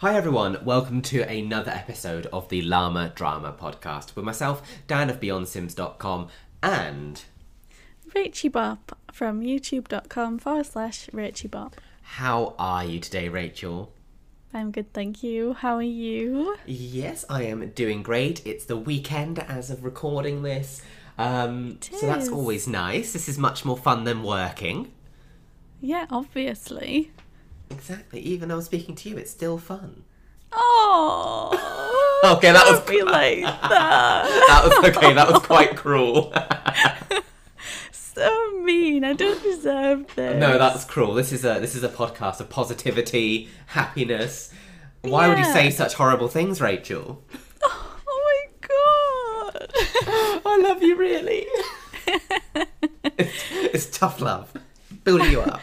Hi everyone, welcome to another episode of the Llama Drama podcast with myself, Dan of BeyondSims.com, and Rachie Bop from youtube.com forward slash Rachie Bop. how are you today, Rachel? I'm good, thank you. How are you? Yes, I am doing great. It's the weekend as of recording this, um, so that's always nice. This is much more fun than working. Yeah, obviously. Exactly. Even though I'm speaking to you, it's still fun. Oh, Okay, that was be like that. that was okay. That was quite cruel. so mean. I don't deserve this. No, that's cruel. This is a this is a podcast of positivity, happiness. Why would you say such horrible things, Rachel? Oh my god. I love you, really. it's, it's tough love, building you up.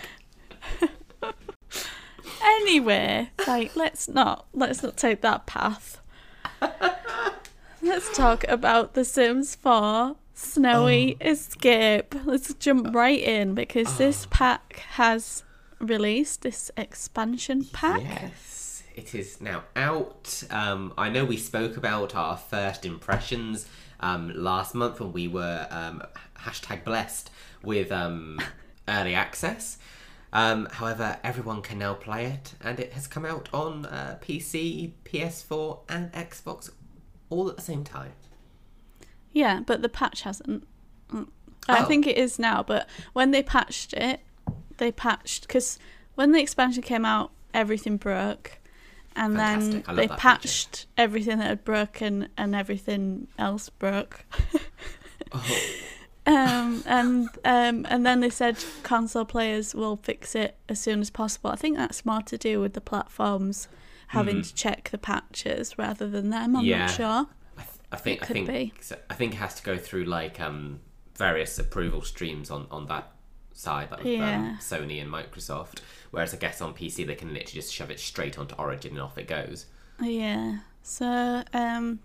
Anyway, like let's not let's not take that path. let's talk about The Sims 4 Snowy Oh. Escape. Let's jump right in because this Oh. pack has released this expansion pack. Yes, it is now out. Um, I know we spoke about our first impressions um, last month when we were um, hashtag blessed with um, early access. Um, however, everyone can now play it, and it has come out on uh, PC, PS4, and Xbox all at the same time. Yeah, but the patch hasn't. Mm. I Oh. think it is now, but when they patched it, they patched because when the expansion came out, everything broke, and Fantastic. Then they that feature. patched everything that had broken, and everything else broke. Oh, um, and um, and then they said console players will fix it as soon as possible. I think that's more to do with the platforms having to check the patches rather than them. I'm. Yeah. not sure. I, th- I think I think be. I think it has to go through like um, various approval streams on, on that side, like Yeah. um, Sony and Microsoft. Whereas I guess on PC they can literally just shove it straight onto Origin and off it goes. Yeah. So, um,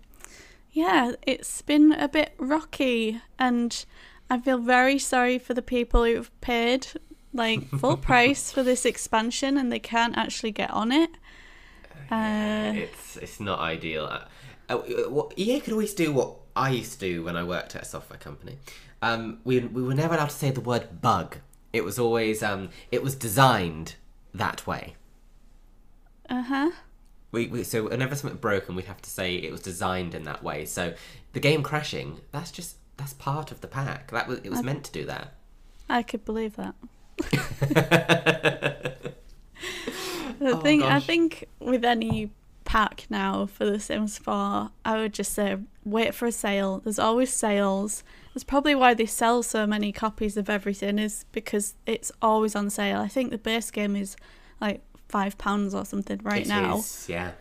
yeah, it's been a bit rocky, and I feel very sorry for the people who've paid like full price for this expansion and they can't actually get on it. Uh, it's it's not ideal. Uh, uh, what, EA could always do what I used to do when I worked at a software company. Um, we we were never allowed to say the word bug. It was always um, it was designed that way. uh huh. We, we so whenever something broken, we'd have to say it was designed in that way. So the game crashing, that's just that's part of the pack. That was it was meant to do that. I could believe that. The Oh, thing, I think, with any pack now for The Sims 4, I would just say wait for a sale. There's always sales. That's probably why they sell so many copies of everything, is because it's always on sale. I think the base game is like five pounds or something right It now. is, yeah.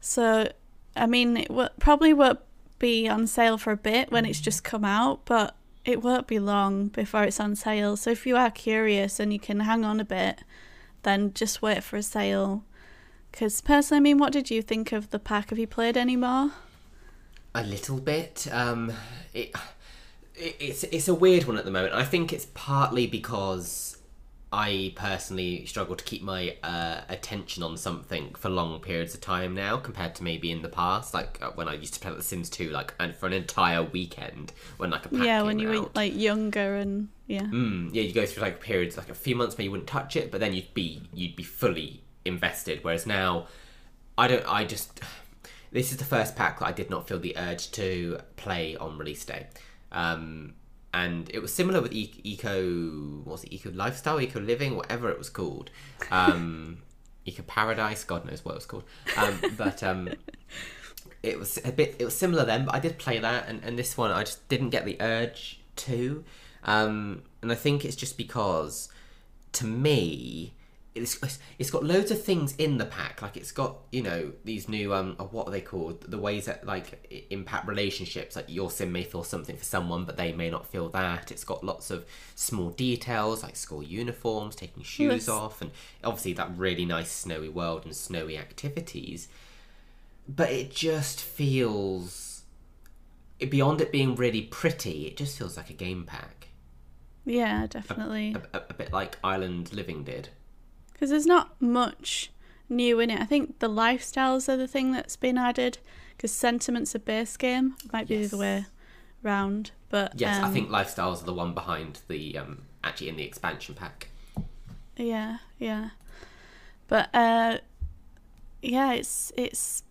So, I mean, it w- probably won't be on sale for a bit when it's just come out, but it won't be long before it's on sale. So, if you are curious and you can hang on a bit, then just wait for a sale. Because, personally, I mean, what did you think of the pack? Have you played any more? A little bit. Um, it, it it's it's a weird one at the moment. I think it's partly because I personally struggle to keep my uh, attention on something for long periods of time now, compared to maybe in the past, like uh, when I used to play The Sims 2, like and for an entire weekend when like a pack yeah, when you were like younger and yeah. Mm, yeah, you go through like periods, like a few months where you wouldn't touch it, but then you'd be you'd be fully invested. Whereas now, I don't. I just this is the first pack that I did not feel the urge to play on release day. Um, and it was similar with e- eco, what was it eco lifestyle, eco living, whatever it was called. Um, eco paradise, God knows what it was called. Um, but um, it was a bit it was similar then but i did play that and, and this one i just didn't get the urge to um and i think it's just because to me it's, it's got loads of things in the pack like it's got you know these new um uh, what are they called? The ways that like impact relationships like your sim may feel something for someone but they may not feel that. It's got lots of small details like school uniforms taking shoes Yes. off and obviously that really nice snowy world and snowy activities. But it just feels it- beyond it being really pretty it just feels like a game pack. Yeah, definitely. a, a, a bit like island living did Because there's not much new in it. I think the lifestyles are the thing that's been added because sentiment's a base game. Might be Yes. the way round, but Yes, I um, think lifestyles are the one behind the um, actually in the expansion pack. Yeah, yeah. But uh yeah, it's it's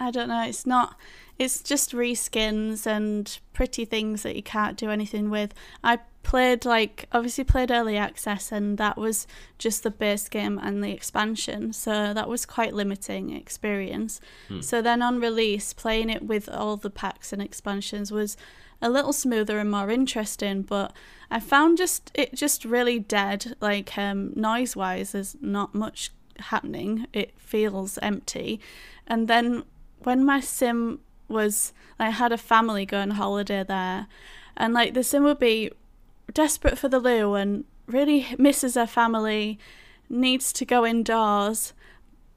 I don't know, it's not it's just reskins and pretty things that you can't do anything with. I played like obviously played early access and that was just the base game and the expansion. So that was quite limiting experience. So then on release playing it with all the packs and expansions was a little smoother and more interesting, but I found just it just really dead. Like um, noise wise, there's not much happening. It feels empty. And then when my sim was, I had a family go on holiday there, and like the sim would be desperate for the loo and really misses her family, needs to go indoors,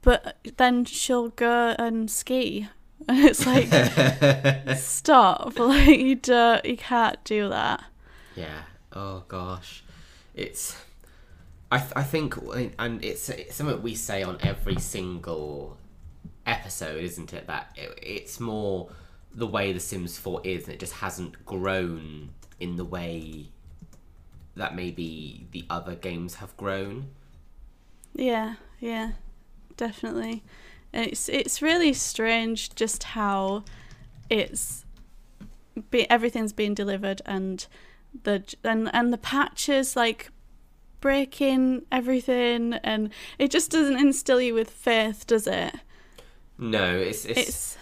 but then she'll go and ski. And it's like, stop! Like you don't, you can't do that. Yeah. Oh gosh, it's. I th- I think, and it's, it's something we say on every single episode, isn't it? That it, it's more the way The Sims 4 is, and it just hasn't grown in the way that maybe the other games have grown. Yeah, yeah, definitely. It's it's really strange just how it's be everything's being delivered and the and and the patches like breaking everything and it just doesn't instill you with faith, does it? No, it's it's, It's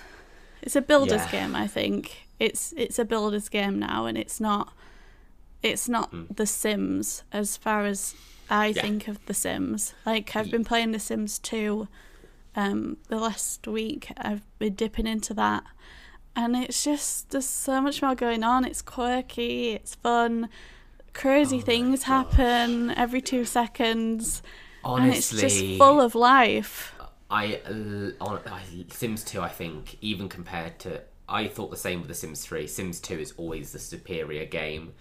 it's a builder's Yeah. game, I think. It's it's a builder's game now and it's not it's not The Sims as far as I. Yeah. think of The Sims. Like I've been playing The Sims 2 um the last week. I've been dipping into that. And it's just there's so much more going on. It's quirky, it's fun. Crazy Oh things happen every 2 seconds. honestly. and it's just full of life. I, uh, I Sims 2, I think, even compared to. I thought the same with The Sims 3. Sims 2 is always the superior game.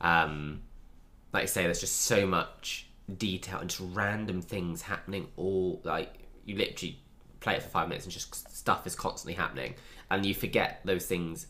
Um, like I say, there's just so much detail and just random things happening. All like you literally play it for five minutes and just stuff is constantly happening, and you forget those things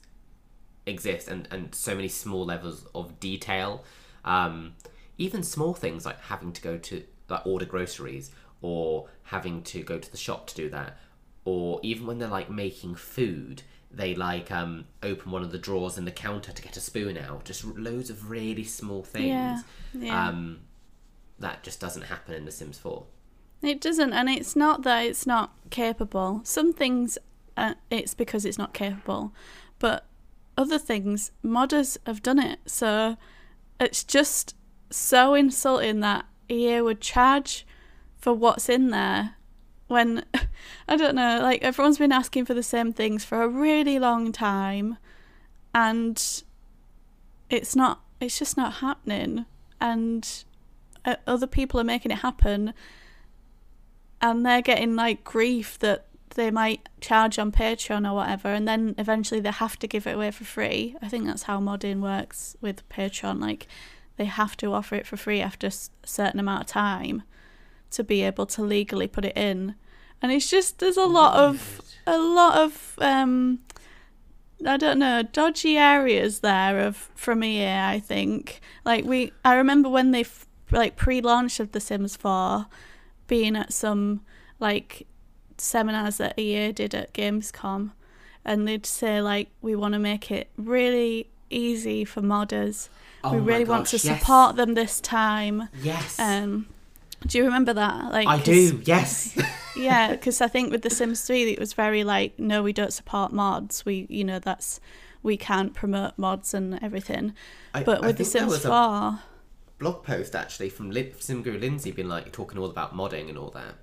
exist, and and so many small levels of detail. Um, even small things like having to go to like order groceries or having to go to the shop to do that, or even when they're like making food. They like um, open one of the drawers in the counter to get a spoon out. Just loads of really small things Yeah. Yeah. um, that just doesn't happen in The Sims 4. It doesn't, and it's not that it's not capable. Some things, uh, it's because it's not capable, but other things, modders have done it. So it's just so insulting that EA would charge for what's in there when I don't know, like everyone's been asking for the same things for a really long time, and it's not. It's just not happening, and uh, other people are making it happen and they're getting like grief that they might charge on Patreon or whatever, and then eventually they have to give it away for free. I think that's how modding works with Patreon. Like, they have to offer it for free after a certain amount of time to be able to legally put it in. And it's just there's a lot of a lot of um, I don't know dodgy areas there of from EA. I think like we I remember when they f- like pre-launch of The Sims 4 being at some like seminars that EA did at Gamescom, and they'd say like we want to make it really easy for modders. Oh we really want to yes. support them this time. Yes. Um, do you remember that? Like, I do, yes. yeah, because I think with The Sims 3, it was very like, no, we don't support mods. We, you know, that's we can't promote mods and everything. I- But with The Sims was 4, a blog post actually from Lin- Simguru Lindsay been like talking all about modding and all that.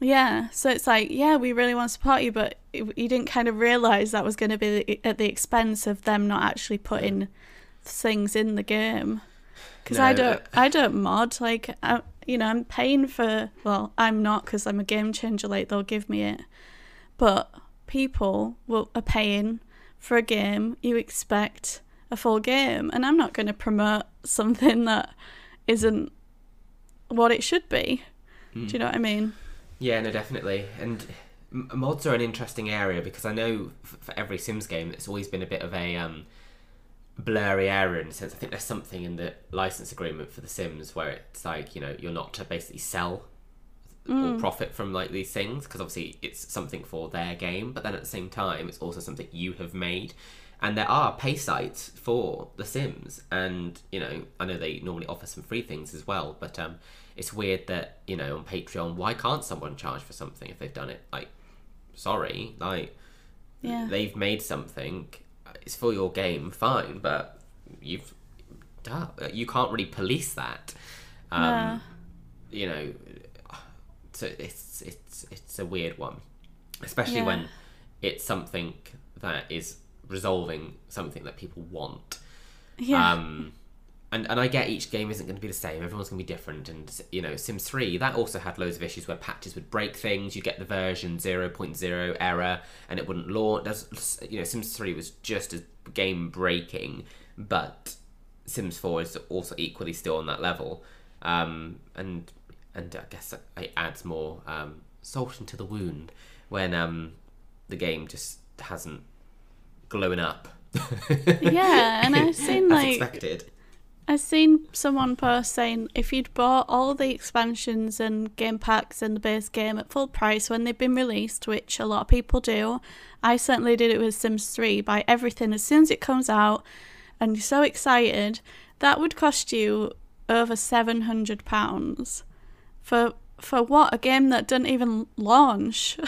Yeah, so it's like, yeah, we really want to support you, but you didn't kind of realize that was going to be at the expense of them not actually putting things in the game. Because I don't, I don't mod. Like, I, you know, I'm paying for. Well, I'm not because I'm a game changer. Like they'll give me it, but people will are paying for a game. You expect a full game, and I'm not going to promote something that isn't what it should be. Hmm. Do you know what I mean? Yeah, no, definitely. And m- mods are an interesting area because I know f- for every Sims game, it's always been a bit of a um, blurry area in a sense. I think there's something in the license agreement for the Sims where it's like you know you're not to basically sell or profit from like these things because obviously it's something for their game, but then at the same time it's also something you have made. And there are pay sites for The Sims, and you know I know they normally offer some free things as well, but um, it's weird that you know on Patreon, why can't someone charge for something if they've done it? Like, sorry, like Yeah. they've made something, it's for your game, fine, but you've duh, you can't really police that. Um, Yeah. You know, so it's it's it's a weird one, especially Yeah. when it's something that is resolving something that people want. Yeah. Um, and and I get each game isn't going to be the same. Everyone's going to be different. And you know, Sims Three that also had loads of issues where patches would break things. You get the version 0.0 error, and it wouldn't launch. There's, you know, Sims Three was just as game breaking, but Sims Four is also equally still on that level. Um, and and I guess it adds more um, salt into the wound when um, the game just hasn't glowing up. Yeah, and I've seen, As like, expected. I've seen someone post saying if you'd bought all the expansions and game packs and the base game at full price when they've been released, which a lot of people do, I certainly did it with Sims 3, buy everything as soon as it comes out, and you're so excited, that would cost you over £700 for for what? A game that didn't even launch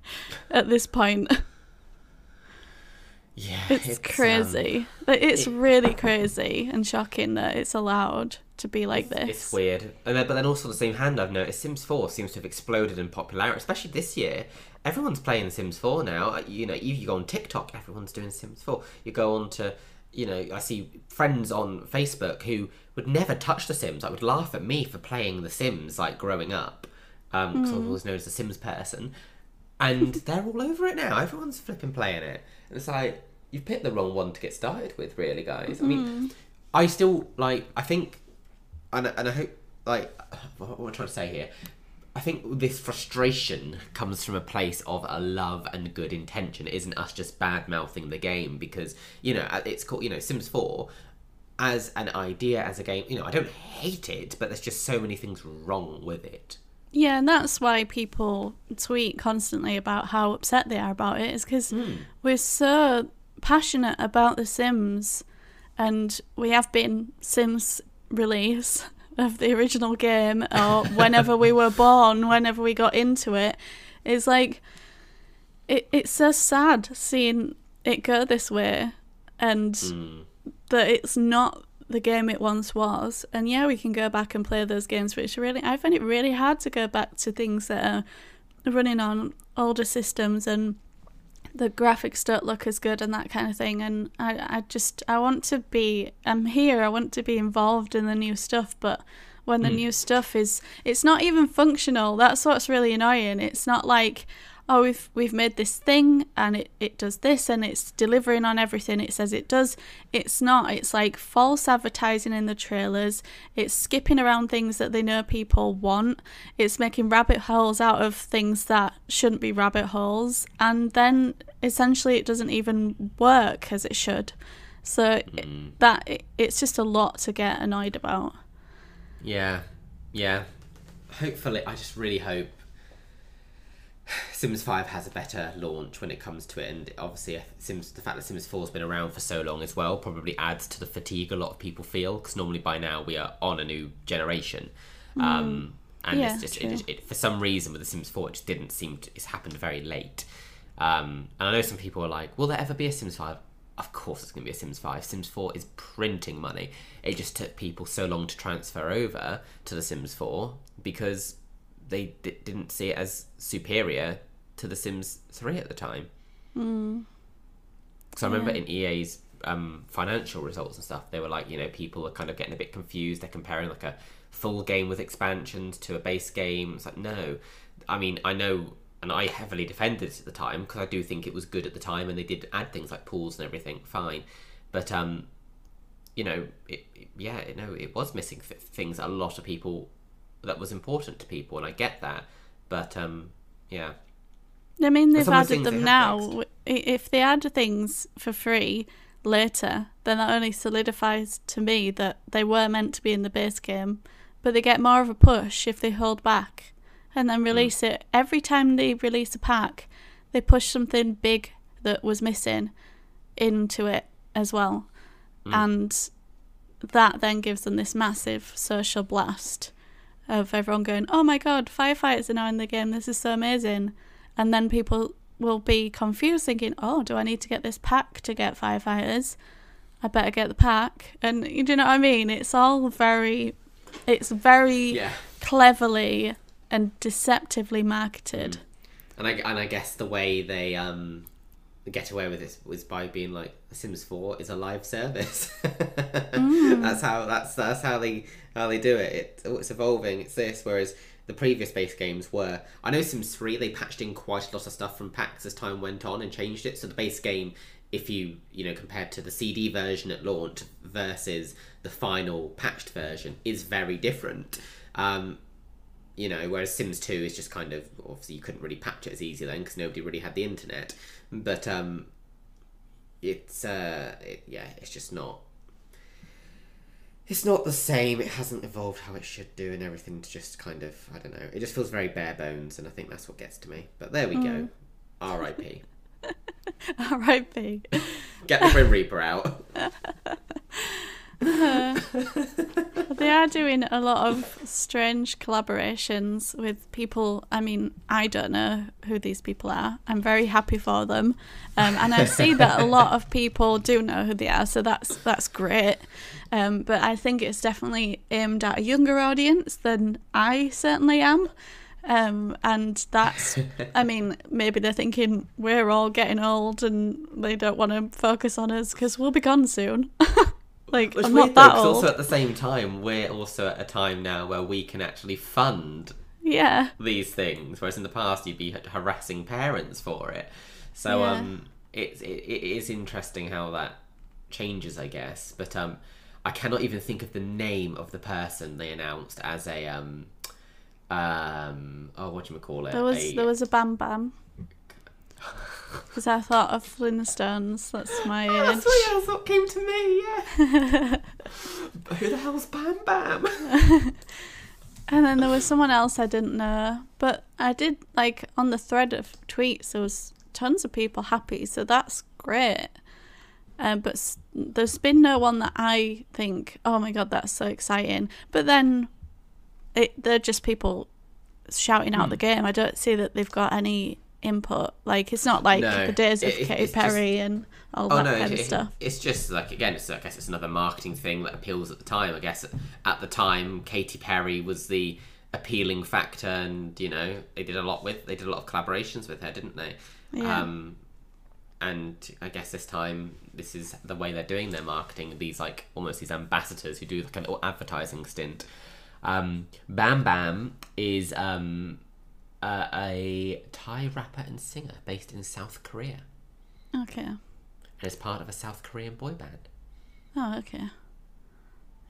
at this point. Yeah, It's, um, crazy. Like, it's it- really crazy and shocking that it's allowed to be like this. It's weird, and then, but then also on the same hand, I've noticed Sims Four seems to have exploded in popularity, especially this year. Everyone's playing Sims Four now. Uh, You know, you, you go on TikTok, everyone's doing Sims Four. You go on to, you know, I see friends on Facebook who would never touch The Sims. I would laugh at me for playing The Sims like growing up, because I was always known as a Sims person, and they're all over it now. Everyone's flipping playing it. And it's like you've picked the wrong one to get started with, really, guys. I mean, mm. I still like. I think and and I hope like what am I trying to say here? I think this frustration comes from a place of a love and good intention. It isn't us just bad mouthing the game because you know it's called you know Sims Four as an idea as a game. You know I don't hate it, but there's just so many things wrong with it. Yeah, and that's why people tweet constantly about how upset they are about it, is because hmm. we're so passionate about The Sims, and we have been since release of the original game, or whenever we were born, whenever we got into it. It's like, it, it's so sad seeing it go this way, and Mm. that it's not the game it once was. And yeah, we can go back and play those games, but it's really I find it really hard to go back to things that are running on older systems and the graphics don't look as good and that kind of thing. And I, I just I want to be I'm here. I want to be involved in the new stuff, but when the hmm. new stuff is it's not even functional. That's what's really annoying. It's not like oh we've we've made this thing and it, it does this and it's delivering on everything it says it does. It's not. It's like false advertising in the trailers. It's skipping around things that they know people want. It's making rabbit holes out of things that shouldn't be rabbit holes. And then essentially it doesn't even work as it should. So it- hmm. that it, it's just a lot to get annoyed about. Yeah, yeah. Hopefully, I just really hope Sims Five has a better launch when it comes to it, and obviously, uh, Sims the fact that Sims Four has been around for so long as well probably adds to the fatigue a lot of people feel because normally by now we are on a new generation. Um, and Yeah, it's just it, it, for some reason with the Sims Four, it just didn't seem to. It's happened very late. Um, and I know some people are like, "Will there ever be a Sims Five? Of course, it's going to be a Sims 5. Sims 4 is printing money. It just took people so long to transfer over to the Sims 4 because they d- didn't see it as superior to the Sims 3 at the time. So I remember in EA's um, financial results and stuff, they were like, you know, people are kind of getting a bit confused. They're comparing like a full game with expansions to a base game. It's like, no. I mean, I know, and I heavily defended it at the time because I do think it was good at the time and they did add things like pools and everything, fine. But, um, you know, it, it- yeah, no, it was missing th- things that a lot of people that was important to people, and I get that. But um, yeah, I mean, they've added things they them now. If they add things for free later, then that only solidifies to me that they were meant to be in the base game, but they get more of a push if they hold back and then release it. Every time they release a pack, they push something big that was missing into it as well. And that then gives them this massive social blast of everyone going, "Oh my god, firefighters are now in the game. This is so amazing." And then people will be confused, thinking, "Oh, do I need to get this pack to get firefighters? I better get the pack." And you know what I mean? It's all very, it's very yeah. cleverly and deceptively marketed. And I and I guess the way they um get away with this was by being like Sims Four is a live service. that's how that's that's how they how they do it. it. oh, It's evolving. It's this. Whereas the previous base games were, I know Sims Three they patched in quite a lot of stuff from packs as time went on and changed it. So the base game, if you you know compared to the CD version at launch versus the final patched version, is very different. Um, you know, whereas Sims 2 is just kind of obviously you couldn't really patch it as easy then because nobody really had the internet. But um, it's uh, it, yeah, it's just not. It's not the same. It hasn't evolved how it should do, and everything's just kind of I don't know. It just feels very bare bones, and I think that's what gets to me. But there we go. R.I.P. R.I.P. Get the Grim Reaper out. They are doing a lot of strange collaborations with people. I mean, I don't know who these people are. I'm very happy for them, um, and I see that a lot of people do know who they are. So that's that's great. Um, but I think it's definitely aimed at a younger audience than I certainly am. Um, and that's, I mean, maybe they're thinking we're all getting old and they don't want to focus on us because we'll be gone soon. Like, Which I'm weird not though, that 'cause old. also at the same time, we're also at a time now where we can actually fund yeah. these things, whereas in the past you'd be harassing parents for it. So Yeah. um, it's it, it is interesting how that changes, I guess. But um, I cannot even think of the name of the person they announced as a um, um, oh, what do you call it? There was A- there was a Bam Bam. Because I thought of Flintstones. That's my age. that's what, that's what came to me. Yeah. Who the hell's Bam Bam? And then there was someone else I didn't know, but I did like on the thread of tweets. There was tons of people happy, so that's great. Um, but s- there's been no one that I think, oh my god, that's so exciting. But then it, they're just people shouting out the game. I don't see that they've got any input. Like it's not like No, the days of it- Katy it's just- Perry and all Oh that no, kind it- of stuff. it's just like again, it's I guess it's another marketing thing that appeals at the time. I guess at the time, Katy Perry was the appealing factor, and you know they did a lot with they did a lot of collaborations with her, didn't they? Yeah. Um, and I guess this time, this is the way they're doing their marketing. These like almost these ambassadors who do like a little advertising stint. Um, Bam Bam is um, uh, a Thai rapper and singer based in South Korea Okay. and is part of a South Korean boy band. Oh, okay.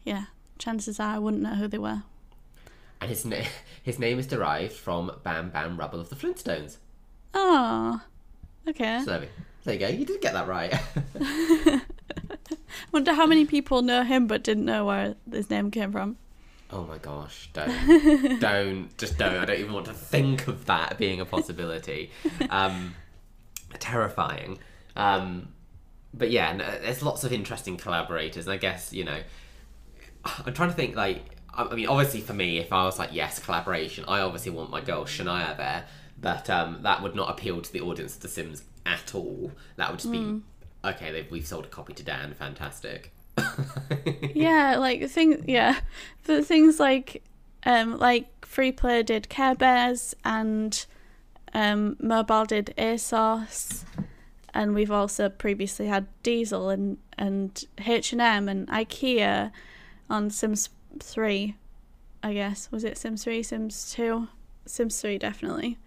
Yeah. Chances are I wouldn't know who they were. And his, na- his name is derived from Bam Bam Rubble of the Flintstones. Oh. Okay. So there you go, you did get that right. I Wonder how many people know him but didn't know where his name came from. Oh my gosh, don't, don't, just don't. I don't even want to think of that being a possibility. Um, terrifying. Um, but yeah, no, there's lots of interesting collaborators, and I guess you know, I'm trying to think like. I mean, obviously, for me, if I was like, yes, collaboration, I obviously want my girl Shania there, but um, that would not appeal to the audience of The Sims at all. That would just be, okay, we've sold a copy to Dan, fantastic. Yeah, like thing. Yeah, the things like, um, like Free Play did Care Bears and, um, Mobile did ASOS, and we've also previously had Diesel and and H and M and IKEA, on Sims Three, I guess was it Sims Three, Sims Two, Sims Three definitely.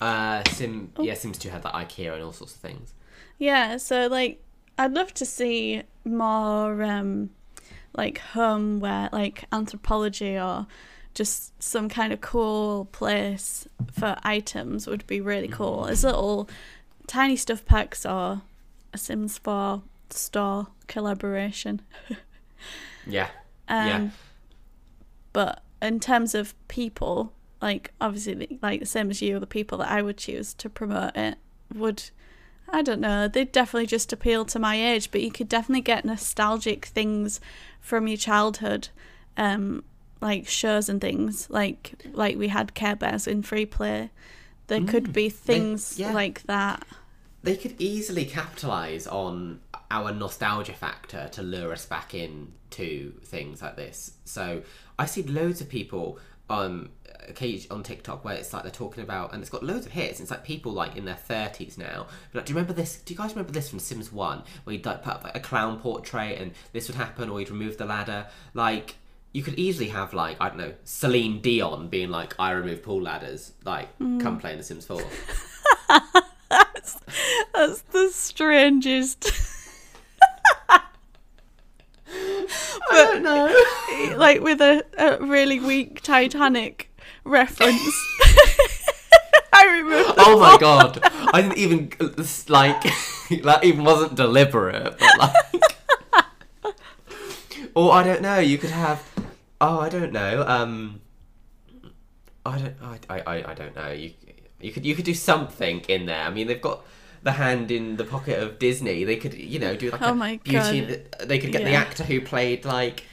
Uh, Sim, yeah, Sims 2 had like IKEA and all sorts of things. Yeah, so like I'd love to see more um like where like Anthropologie or just some kind of cool place for items would be really cool. As little tiny stuff packs or a Sims 4 store collaboration. Yeah. Um, Yeah. But in terms of people, like obviously, like the same as you, the people that I would choose to promote it would, I don't know, they'd definitely just appeal to my age. But you could definitely get nostalgic things from your childhood, um, like shows and things. Like like we had Care Bears in free play. There could be things yeah. like that. They could easily capitalize on our nostalgia factor to lure us back in to things like this. So I see loads of people um occasion on TikTok where it's like they're talking about and it's got loads of hits. It's like people like in their thirties now. But like, do you remember this? Do you guys remember this from Sims One where you'd like put up like, a clown portrait and this would happen, or you'd remove the ladder? Like you could easily have like I don't know Celine Dion being like I remove pool ladders. Like come play in The Sims Four. That's the strangest. I don't know. like with a, a really weak Titanic reference. I remember. Oh my god! I didn't even like that. Even wasn't deliberate, but like, or I don't know. You could have. Oh, I don't know. Um, I don't. I, I, I don't know. You you could you could do something in there. I mean, they've got the hand in the pocket of Disney. They could you know do like Oh a my beauty. God. They could get the actor who played like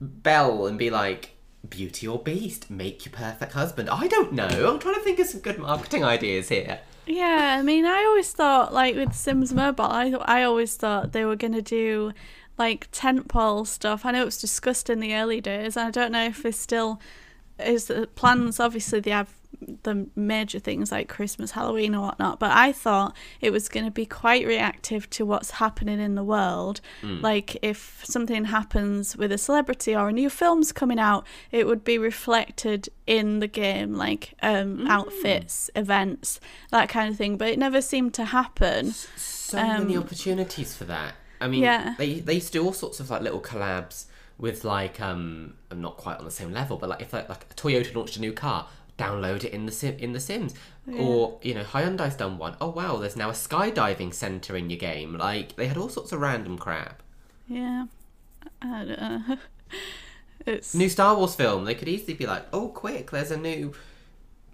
Belle and be like. Beauty or Beast, make your perfect husband. I don't know. I'm trying to think of some good marketing ideas here. Yeah, I mean, I always thought, like with Sims Mobile, I I always thought they were gonna do like tentpole stuff. I know it was discussed in the early days, and I don't know if there's still is the plans. Obviously, they have the major things like Christmas, Halloween, or whatnot. But I thought it was going to be quite reactive to what's happening in the world. Like if something happens with a celebrity or a new film's coming out, it would be reflected in the game, like um, outfits, events, that kind of thing. But it never seemed to happen. so many Um, opportunities for that. I mean, Yeah. they they used to do all sorts of like little collabs with like um, I'm not quite on the same level, but like if like, like Toyota launched a new car, download it in the sim in the Sims, or you know Hyundai's done one. Oh wow, there's now a skydiving center in your game. Like they had all sorts of random crap. Yeah, I don't know. It's New Star Wars film, they could easily be like, oh quick, there's a new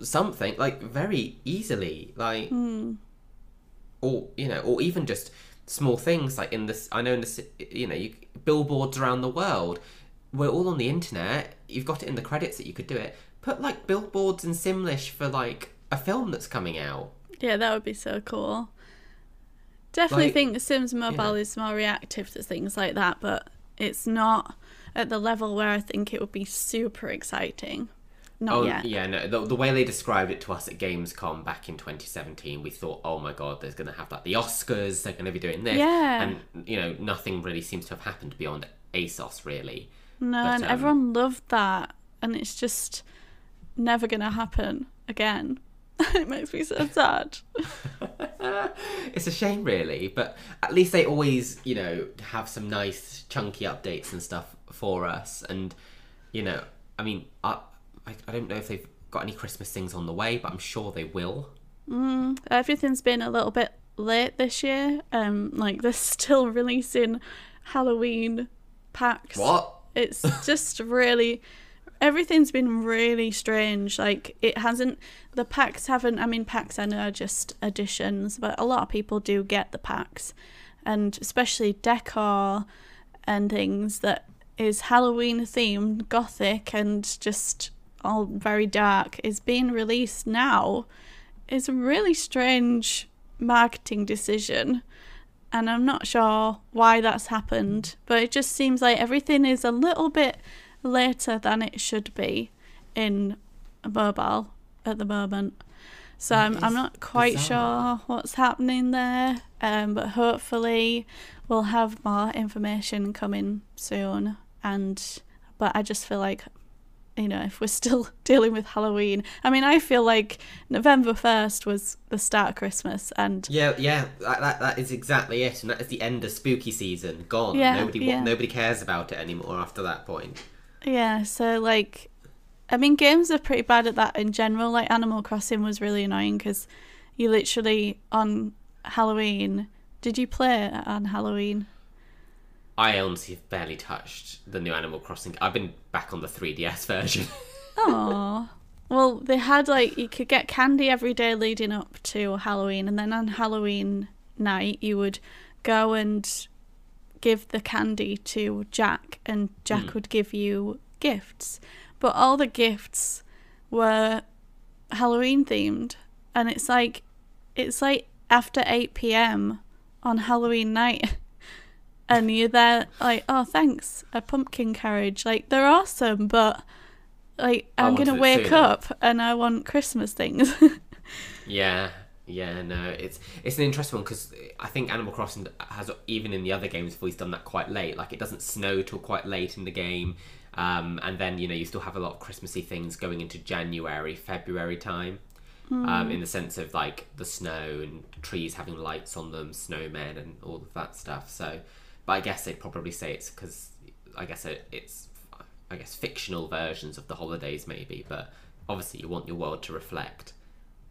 something like very easily like Hmm. or you know or even just small things like in this i know in this you know you, billboards around the world we're all on the internet you've got it in the credits that you could do it put like billboards in simlish for like a film that's coming out Yeah, that would be so cool. Definitely Like, think Sims Mobile yeah. is more reactive to things like that, but it's not at the level where I think it would be super exciting. Not oh yet. yeah no the, the way they described it to us at gamescom back in 2017 we thought oh my god there's going to have like the oscars they're going to be doing this Yeah. and you know nothing really seems to have happened beyond asos really No, But, and um, everyone loved that, and it's just never gonna happen again. it makes me so sad. it's a shame really but at least they always you know have some nice chunky updates and stuff for us and you know i mean i i, I don't know if they've got any christmas things on the way but i'm sure they will Everything's been a little bit late this year. Um, like they're still releasing Halloween packs. what It's just really everything's been really strange. Like it hasn't the packs haven't I mean packs are uh, just additions, but a lot of people do get the packs. And especially decor and things that is Halloween themed, gothic and just all very dark is being released now. It's a really strange marketing decision and I'm not sure why that's happened, but it just seems like everything is a little bit later than it should be in mobile at the moment. So I'm, I'm not quite bizarre. sure what's happening there, um, but hopefully we'll have more information coming soon. And but I just feel like you know, if we're still dealing with Halloween. I mean, I feel like November 1st was the start of Christmas and yeah yeah that, that, that is exactly it and that is the end of spooky season gone Yeah, nobody yeah. nobody cares about it anymore after that point yeah, so like I mean, games are pretty bad at that in general. Like Animal Crossing was really annoying because you literally on Halloween. Did you play on Halloween? I honestly have barely touched the new Animal Crossing. I've been back on the 3DS version. Oh. Well, they had like you could get candy every day leading up to Halloween, and then on Halloween night you would go and give the candy to Jack, and Jack would give you gifts. But all the gifts were Halloween themed, and it's like it's like after eight p.m. on Halloween night. And you're there, like, oh, thanks, a pumpkin carriage. Like, they're awesome, but like I'm gonna wake up and I want Christmas things. Yeah, yeah, no, it's it's an interesting one because I think Animal Crossing has even in the other games always done that quite late. Like it doesn't snow till quite late in the game, um, and then you know you still have a lot of Christmassy things going into January, February time. Um, in the sense of like the snow and trees having lights on them, snowmen and all of that stuff. So, but I guess they'd probably say it's because I guess it, it's I guess fictional versions of the holidays maybe, but obviously you want your world to reflect.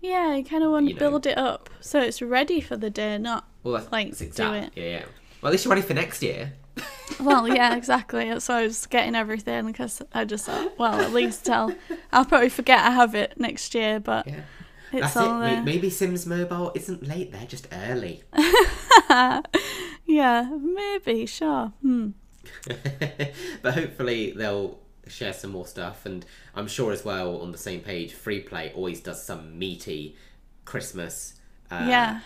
Yeah, you kind of want You to know. build it up so it's ready for the day, not Well, that's, Like, that's do it. Yeah, yeah. Well, at least you're ready for next year. well, yeah, exactly. That's why I was getting everything because I just thought, well, at least I'll I'll probably forget I have it next year, but Yeah. it's That's all it. There. Maybe Sims Mobile isn't late. They're just early. yeah, maybe, sure. Hmm. but hopefully they'll share some more stuff, and I'm sure as well on the same page, Free Play always does some meaty Christmas uh, yeah,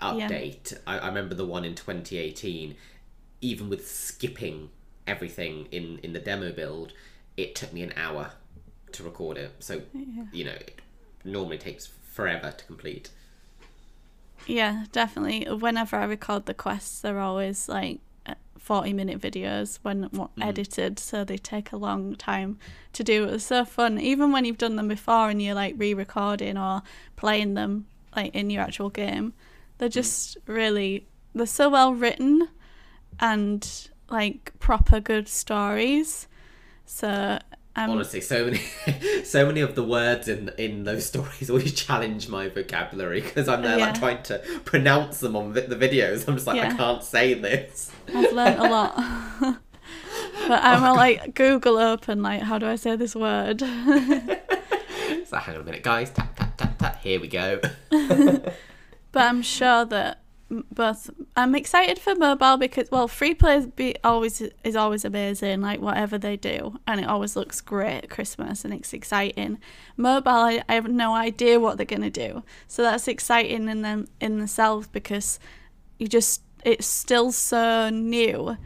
update. I, I remember the one in 2018, even with skipping everything in in the demo build, it took me an hour to record it. So you know, it normally takes forever to complete. yeah, definitely. Whenever I record the quests, they're always like 40 minute videos when what, hmm. edited, so they take a long time to do. It's so fun, even when you've done them before and you're like re recording or playing them like in your actual game. They're hmm. just really, they're so well written and like proper good stories. So I'm Honestly, so many, so many of the words in in those stories always challenge my vocabulary because I'm there Yeah. like trying to pronounce them on vi- the videos. I'm just like, I can't say this. I've learnt a lot. but um, I'm all oh. like Google up and like, how do I say this word? So hang on a minute, guys. Tap tap tap tap. Here we go. But I'm sure that both I'm excited for mobile because well, free play be always is always amazing, like whatever they do, and it always looks great at Christmas and it's exciting. Mobile, I, I have no idea what they're gonna do, so that's exciting in them in themselves because you just it's still so new.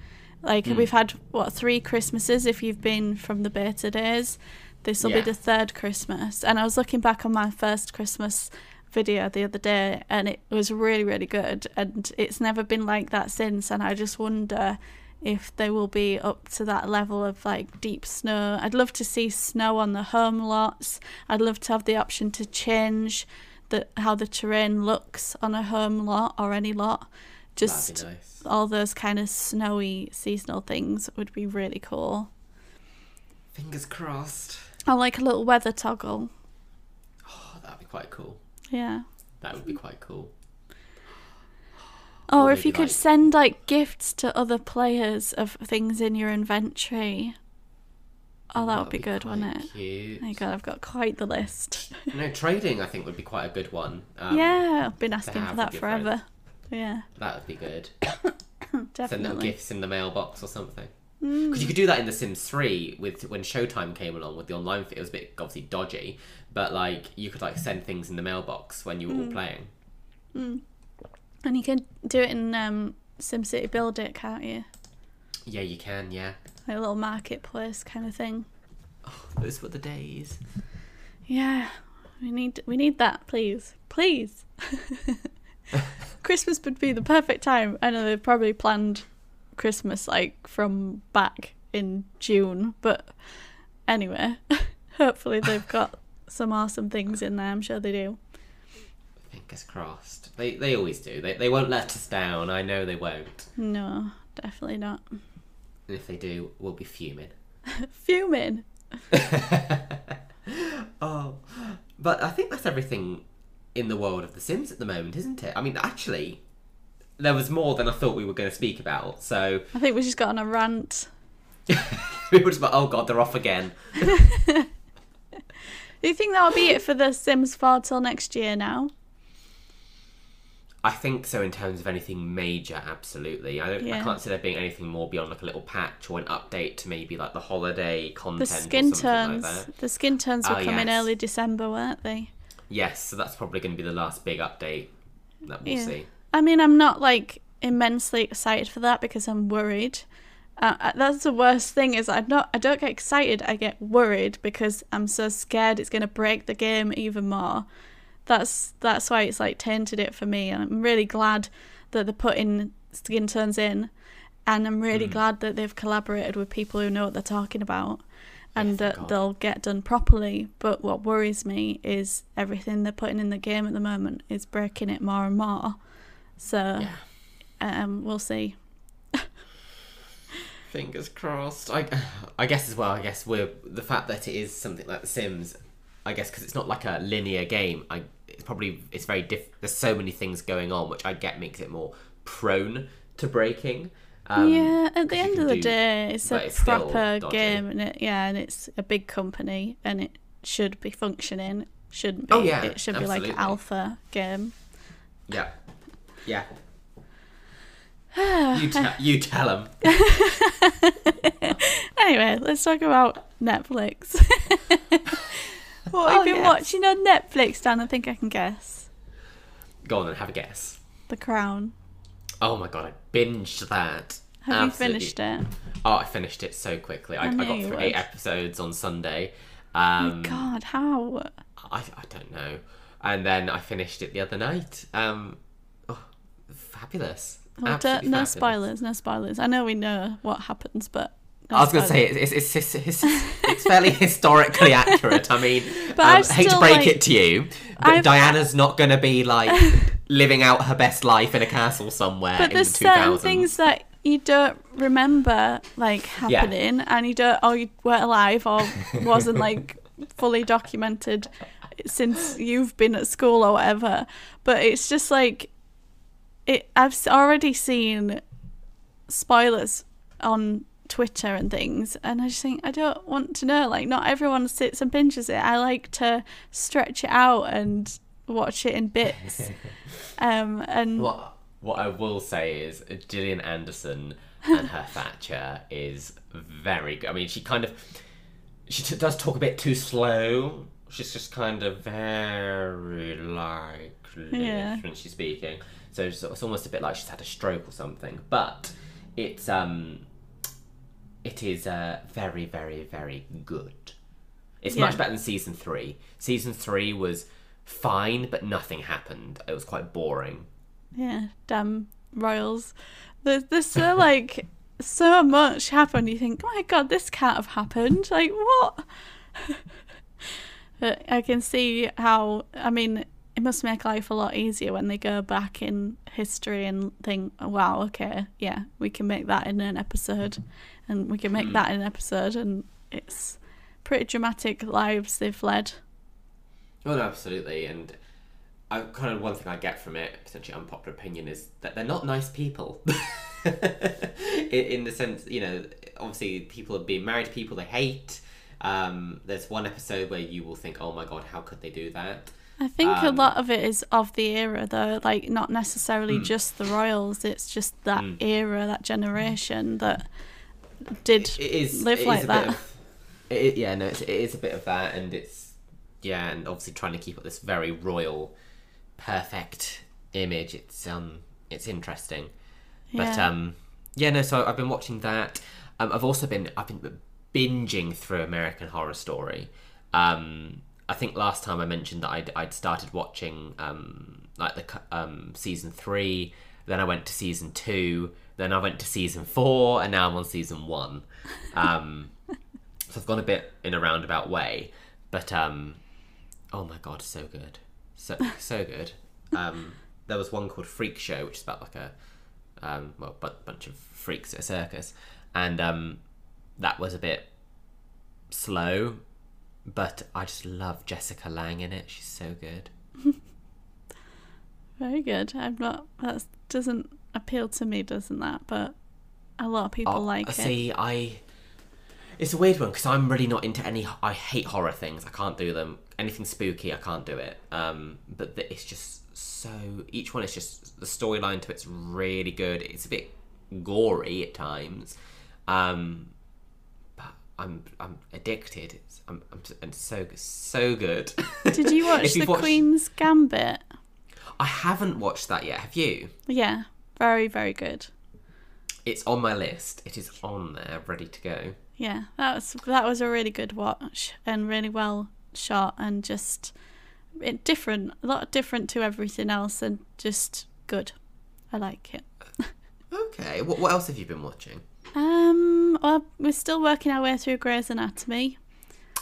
Like hmm. we've had what three Christmases if you've been from the beta days. This will Yeah. be the third Christmas, and I was looking back on my first Christmas video the other day, and it was really really good. And it's never been like that since. And I just wonder if they will be up to that level of like deep snow. I'd love to see snow on the home lots. I'd love to have the option to change the how the terrain looks on a home lot or any lot. Just nice. all those kind of snowy seasonal things would be really cool. Fingers crossed. I like a little weather toggle. Oh, that'd be quite cool. Yeah. That would be quite cool. Or Or if you could like- send like gifts to other players of things in your inventory. Oh, that would be, good, wouldn't it? Cute. Oh my god, I've got quite the list. No, trading I think would be quite a good one. Um, yeah, I've been asking for that forever. Yeah, That would be good. Definitely. Send little gifts in the mailbox or something. Because you could do that in The Sims 3 with when Showtime came along with the online. It was a bit obviously dodgy, but like you could like send things in the mailbox when you were all Mm. playing. And you can do it in um, SimCity Build It, can't you? Yeah, you can. Yeah, Like a little marketplace kind of thing. oh, those were the days. Yeah, we need we need that, please, please. Christmas would be the perfect time. I know they've probably planned Christmas like from back in June, but anyway, hopefully they've got some awesome things in there. I'm sure they do. Fingers crossed. They they always do. They they won't let us down. I know they won't. No, definitely not. And if they do, we'll be fuming. Fuming. Oh, but I think that's everything in the world of The Sims at the moment, isn't it? I mean, actually, there was more than I thought we were going to speak about. So I think we just got on a rant. we were just like, oh god, they're off again. Do you think that'll be it for The Sims 4 till next year now? I think so in terms of anything major, absolutely. I don't. I can't see there being anything more beyond like a little patch or an update to maybe like the holiday content. The skin or something turns. like that. the skin tones were Oh, ah, coming yes. early December, weren't they? Yes, so that's probably going to be the last big update that we'll Yeah. see. I mean, I'm not like immensely excited for that because I'm worried. Uh, uh, that's the worst thing is I'm not. I don't get excited. I get worried because I'm so scared it's going to break the game even more. That's that's why it's like tainted it for me. And I'm really glad that they're putting skin tones in, and I'm really Hmm. glad that they've collaborated with people who know what they're talking about, and thank that God. they'll get done properly. But what worries me is everything they're putting in the game at the moment is breaking it more and more. So Yeah. um, we'll see. Fingers crossed. I, I guess as well. I guess we're the fact that it is something like The Sims. I guess because it's not like a linear game. I it's probably it's very diff. There's so many things going on, which I get makes it more prone to breaking. Um, yeah, at the end of the do- day, it's a it's proper game, and it, yeah, and it's a big company, and it should be functioning. Shouldn't be. Oh, yeah, it should be like an alpha game. Yeah. Yeah. you, te- you tell them. Anyway, let's talk about Netflix. what have Oh, you been yes. watching on Netflix, Dan? I think I can guess. Go on and have a guess. The Crown. Oh my god, I binged that. Have Absolutely. you finished it? Oh, I finished it so quickly. I, I I, got through eight episodes on Sunday. Oh Um, my God, how? I, I don't know. And then I finished it the other night. Um, oh, fabulous. Well, don't, no fabulous. spoilers, no spoilers. I know we know what happens, but no I was going to say it's, it's, it's, it's, it's fairly historically accurate. I mean, But um, I've hate to break like- it to you, but I've- Diana's not going to be like living out her best life in a castle somewhere But the there's 2000s. certain things that you don't remember like Yeah. happening, and you don't, or you weren't alive, or wasn't like fully documented since you've been at school or whatever. But it's just like it. I've already seen spoilers on Twitter and things, and I just think I don't want to know. Like, not everyone sits and pinches it. I like to stretch it out and watch it in bits. um, and What what I will say is Gillian Anderson and her Thatcher is very good. I mean, she kind of she t- does talk a bit too slow. She's just kind of very like Yeah. when she's speaking. So it's, it's almost a bit like she's had a stroke or something. But it's um it is uh, very very very good. It's Yeah. much better than season three. Season three was fine, but nothing happened. It was quite boring. Yeah, damn royals. There's, there's so like so much happened. You think, oh my god, this can't have happened. Like what? I can see how. I mean, it must make life a lot easier when they go back in history and think, oh, wow, okay, yeah, we can make that in an episode, and we can make that in an episode, and it's pretty dramatic lives they've led. Oh no, absolutely. And I kind of one thing I get from it, potentially unpopular opinion, is that they're not nice people. in, in the sense, you know, obviously people are being married to people they hate. Um, there's one episode where you will think, "Oh my god, how could they do that?" I think a Um, lot of it is of the era, though. Like, not necessarily Hmm. just the royals. It's just that era, that generation that did It is live it is like a that. Bit of, it, yeah, no, it's, it is a bit of that, and it's yeah, and obviously trying to keep up this very royal, perfect image. It's um, it's interesting. But Yeah. um, yeah, no. So I've been watching that. Um, I've also been I've been binging through American Horror Story. Um, I think last time I mentioned that I'd, I'd started watching um, like the um, season three. Then I went to season two. Then I went to season four, and now I'm on season one. Um, so I've gone a bit in a roundabout way, but um, oh my god, so good, so so good. Um, there was one called Freak Show, which is about like a um, well, a bunch of freaks at a circus, and um, that was a bit slow. But I just love Jessica Lange in it. She's so good. Very good. I'm not. That doesn't appeal to me, doesn't that? But a lot of people Oh, like it. See, I. It's a weird one because I'm really not into any. I hate horror things. I can't do them. Anything spooky, I can't do it. Um, but the, it's just so. Each one is just the storyline to it's really good. It's a bit gory at times, um, I'm I'm addicted. It's I'm I'm, so so good. Did you watch the watched- Queen's Gambit? I haven't watched that yet. Have you? Yeah, very very good. It's on my list. It is on there, ready to go. Yeah, that was that was a really good watch and really well shot and just it different, a lot different to everything else and just good. I like it. Okay. What what else have you been watching? Um, well, we're still working our way through Grey's Anatomy,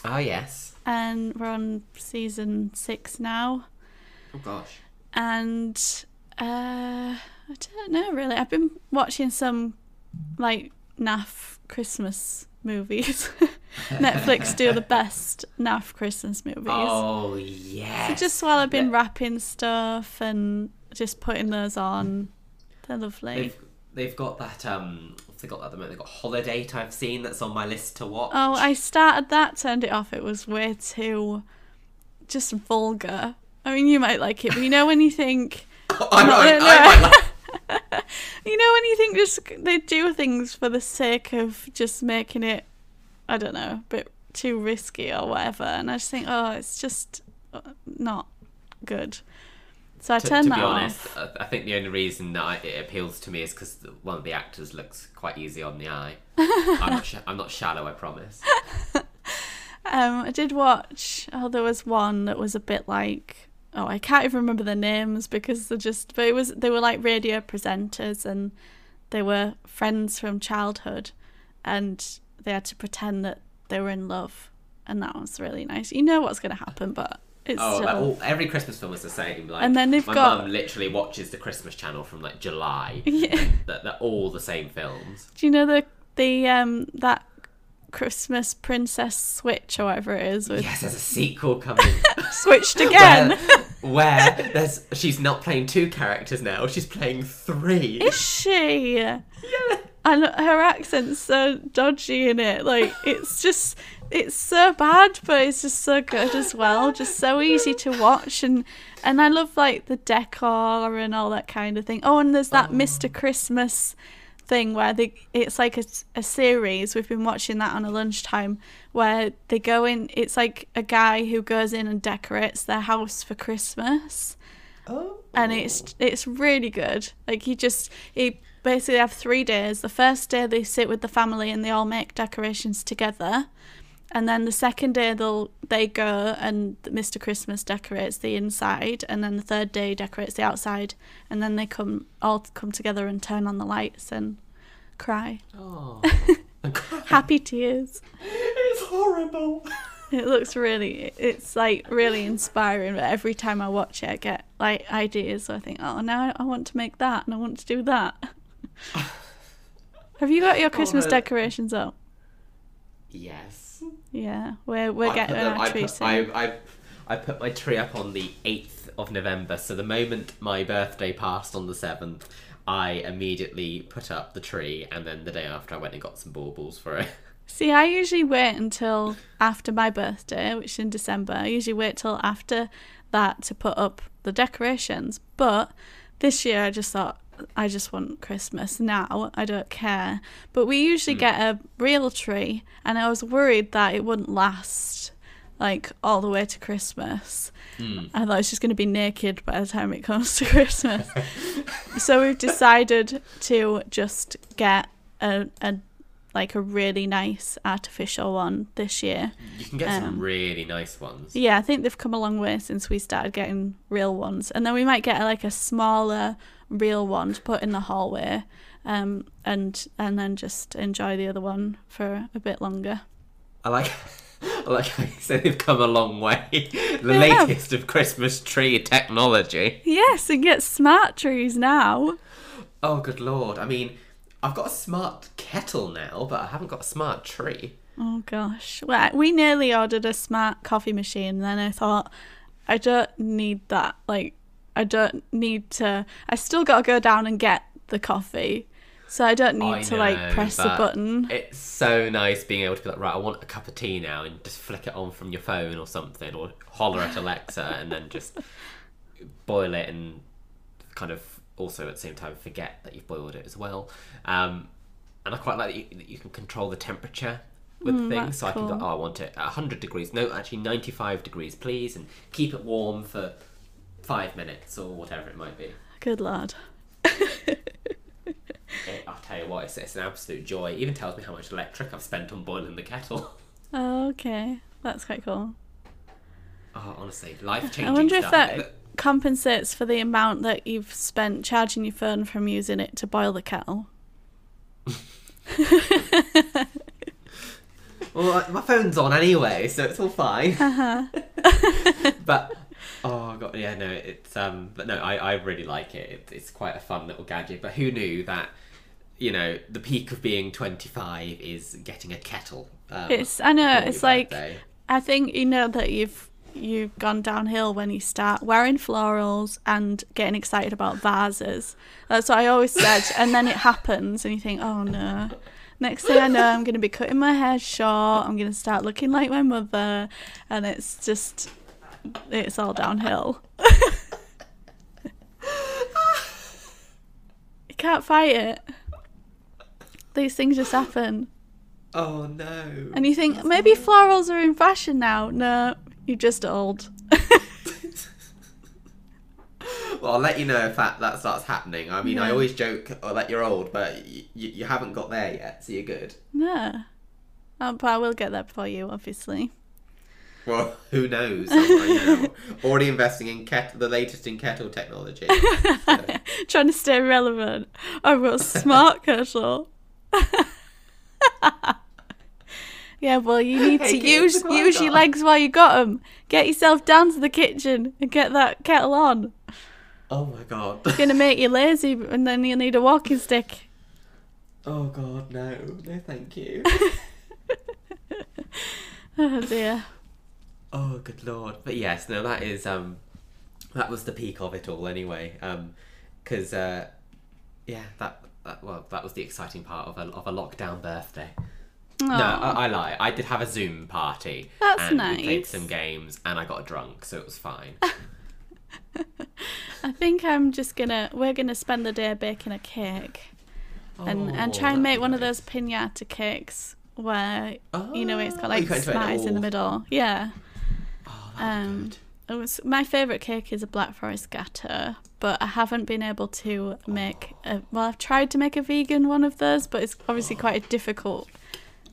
Oh yes. and we're on season six now. Oh gosh. And uh, I don't know really. I've been watching some like naff Christmas movies. Netflix do the best naff Christmas movies. Oh So yes. just while I've been wrapping stuff and just putting those on, they're lovely. they've they've got that um they got at the moment. They've got Holidate I've seen that's on my list to watch. Oh, I started that, turned it off. It was way too just vulgar. I mean, you might like it, but you know when you think, I, No, I, no. I might like- you know when you think just they do things for the sake of just making it, I don't know, a bit too risky or whatever. And I just think, oh, it's just uh, not good. So I to, turned to that be honest, off. I think the only reason that I, it appeals to me is because one of the actors looks quite easy on the eye. I'm not. Sh- I'm not shallow. I promise. Um, I did watch. Oh, there was one that was a bit like. Oh, I can't even remember the names because they're just. But it was they were like radio presenters and they were friends from childhood, and they had to pretend that they were in love, and that was really nice. You know what's going to happen, but it's Oh, like, all, every Christmas film is the same. Like, And then they've my got- mum literally watches the Christmas channel from like July. Yeah. That they're all the same films. Do you know the the um that Christmas Princess Switch or whatever it is with Yes, there's a sequel coming. switched again? where, where there's she's not playing two characters now. She's playing three. Is she? Yeah. and her accent's so dodgy in it. Like it's just it's so bad, but it's just so good as well. Just so easy to watch and and I love like the decor and all that kind of thing. Oh, and there's that oh. Mr. Christmas thing where they it's like a, a series we've been watching that on a lunchtime where they go in it's like a guy who goes in and decorates their house for christmas Oh. and it's oh. it's really good. Like he just he basically have three days. The first day they sit with the family and they all make decorations together, and then the second day they'll they go and Mr. Christmas decorates the inside, and then the third day he decorates the outside, and then they come all come together and turn on the lights and cry Oh. happy tears. it's horrible. It looks really, it's like really inspiring. But every time I watch it, I get like ideas. So I think, oh, now I want to make that and I want to do that. Have you got your oh, Christmas really? decorations up? Yes. Yeah, we're we're I getting them- our I tree put, soon. I, I, I put my tree up on the 8th of November, so the moment my birthday passed on the 7th, I immediately put up the tree, and then the day after I went and got some baubles for it. See, I usually wait until after my birthday, which is in December. I usually wait till after that to put up the decorations. But this year I just thought I just want Christmas now. I don't care. But we usually get a real tree, and I was worried that it wouldn't last like all the way to Christmas. I thought I was just going to be naked by the time it comes to Christmas. so we've decided to just get a, a like a really nice artificial one this year. You can get some Um, really nice ones. Yeah, I think they've come a long way since we started getting real ones, and then we might get like a smaller real one to put in the hallway, um, and and then just enjoy the other one for a bit longer. I like. I like how you say they've come a long way. The They have. latest of Christmas tree technology. Yes, and get smart trees now. Oh, good lord. I mean, I've got a smart kettle now, but I haven't got a smart tree. Oh gosh. Well, we nearly ordered a smart coffee machine, and then I thought, I don't need that. Like, I don't need to. I still got to go down and get the coffee, so I don't need I to like press the button. It's so nice being able to be like, right, I want a cup of tea now, and just flick it on from your phone or something, or holler at Alexa, and then just boil it, and kind of also at the same time forget that you've boiled it as well. Um, and I quite like that you, that you can control the temperature with things, Mm, that's so I can go, oh, I want it at 100 degrees, no, actually 95 degrees, please, and keep it warm for five minutes or whatever it might be. Good lad. It, I'll tell you what, it's, it's an absolute joy. It even tells me how much electric I've spent on boiling the kettle. Oh, okay, that's quite cool. Oh, honestly, life changing. I wonder if stuff. that compensates for the amount that you've spent charging your phone from using it to boil the kettle. Well, my phone's on anyway, so it's all fine. Uh-huh. but oh god, yeah, no, it's um, but no, I I really like it. it. It's quite a fun little gadget. But who knew that? You know, the peak of being twenty five is getting a kettle. Um, It's I know it's like birthday. I think you know that you've you've gone downhill when you start wearing florals and getting excited about vases. That's what I always said, and then it happens, and you think, oh no. Next thing I know, I'm going to be cutting my hair short. I'm going to start looking like my mother, and it's just, it's all downhill. you can't fight it. These things just happen. Oh no. And you think maybe florals are in fashion now. No, you're just old. Well, I'll let you know if that, that starts happening. I mean, I always joke oh, that you're old, but y- you haven't got there yet, so you're good. No. Oh, uh, but I will get that for you, obviously. Well, who knows? Know, already investing in ket- the latest in kettle technology. So- Trying to stay relevant. I've got a smart kettle. yeah, well, you need Hey, to use use your legs while you got them. Get yourself down to the kitchen and get that kettle on. oh my god. It's gonna make you lazy, and then you'll need a walking stick. Oh god, no, no, thank you. Oh dear. Oh good lord. But yes, no, that is um, that was the peak of it all anyway. Um, because uh, yeah, that, that well, that was the exciting part of a of a lockdown birthday. No, I, I lie. I did have a Zoom party. That's and We played some games, and I got drunk, so it was fine. I think I'm just gonna we're gonna spend the day baking a cake and and Oh, try and make be one of those pinata cakes where you know it's got like can't do it at smiles in the middle. Yeah. Oh, Um. It was my favorite cake is a black forest gateau, but I haven't been able to make. A, well, I've tried to make a vegan one of those, but it's obviously quite a difficult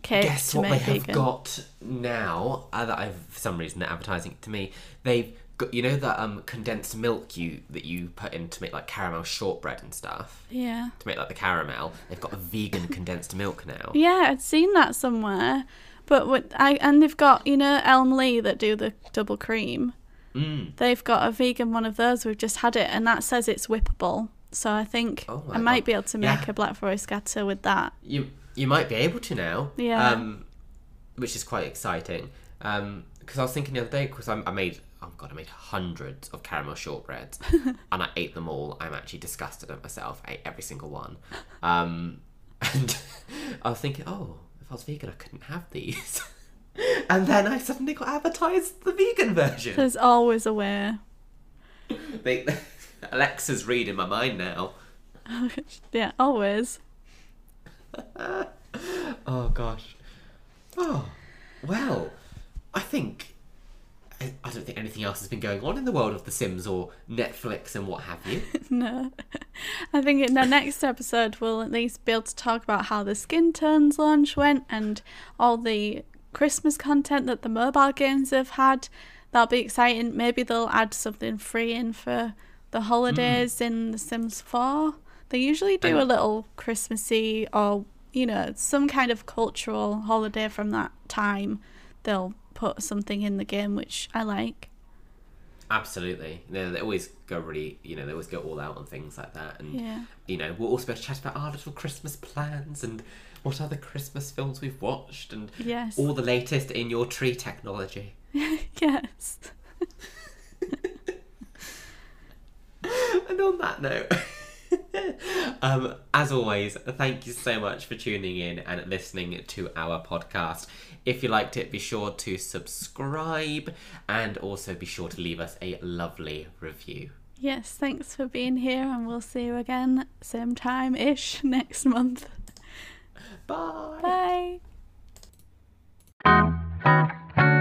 cake Guess to what they make have vegan. got now? Uh, that I've for some reason they're advertising it to me. They've got you know that um condensed milk you that you put in to make like caramel shortbread and stuff Yeah. to make like the caramel. They've got a vegan condensed milk now. Yeah, I'd seen that somewhere, but what I and they've got you know Elmlea that do the double cream. Mm. They've got a vegan one of those. We've just had it, and that says it's whippable. So I think Oh I might God. be able to make Yeah. a black forest gateau with that. You you might be able to now. Yeah. Um, which is quite exciting. Um, because I was thinking the other day because I, I made oh god I made hundreds of caramel shortbreads and I ate them all. I'm actually disgusted at myself. I ate every single one. Um, and I was thinking, oh, if I was vegan, I couldn't have these. and then I suddenly got advertised the vegan version. There's always a way. They, Alexa's reading my mind now. yeah, always. Oh gosh. Oh well, I think I, I don't think anything else has been going on in the world of The Sims or Netflix and what have you. No. I think in the next episode we'll at least be able to talk about how the Skin Tones launch went and all the Christmas content that the mobile games have had. That'll be exciting. Maybe they'll add something free in for the holidays mm. in The Sims 4. They usually do And- a little Christmassy or, you know, some kind of cultural holiday from that time. They'll put something in the game which I like. Absolutely. They, they always go really, you know, they always go all out on things like that. And, Yeah. you know, we'll also be able to chat about our little Christmas plans and what other Christmas films we've watched and Yes. all the latest in your tree technology. yes. and on that note, um, as always, thank you so much for tuning in and listening to our podcast. If you liked it, be sure to subscribe and also be sure to leave us a lovely review. Yes, thanks for being here, and we'll see you again same time ish next month. Bye. Bye.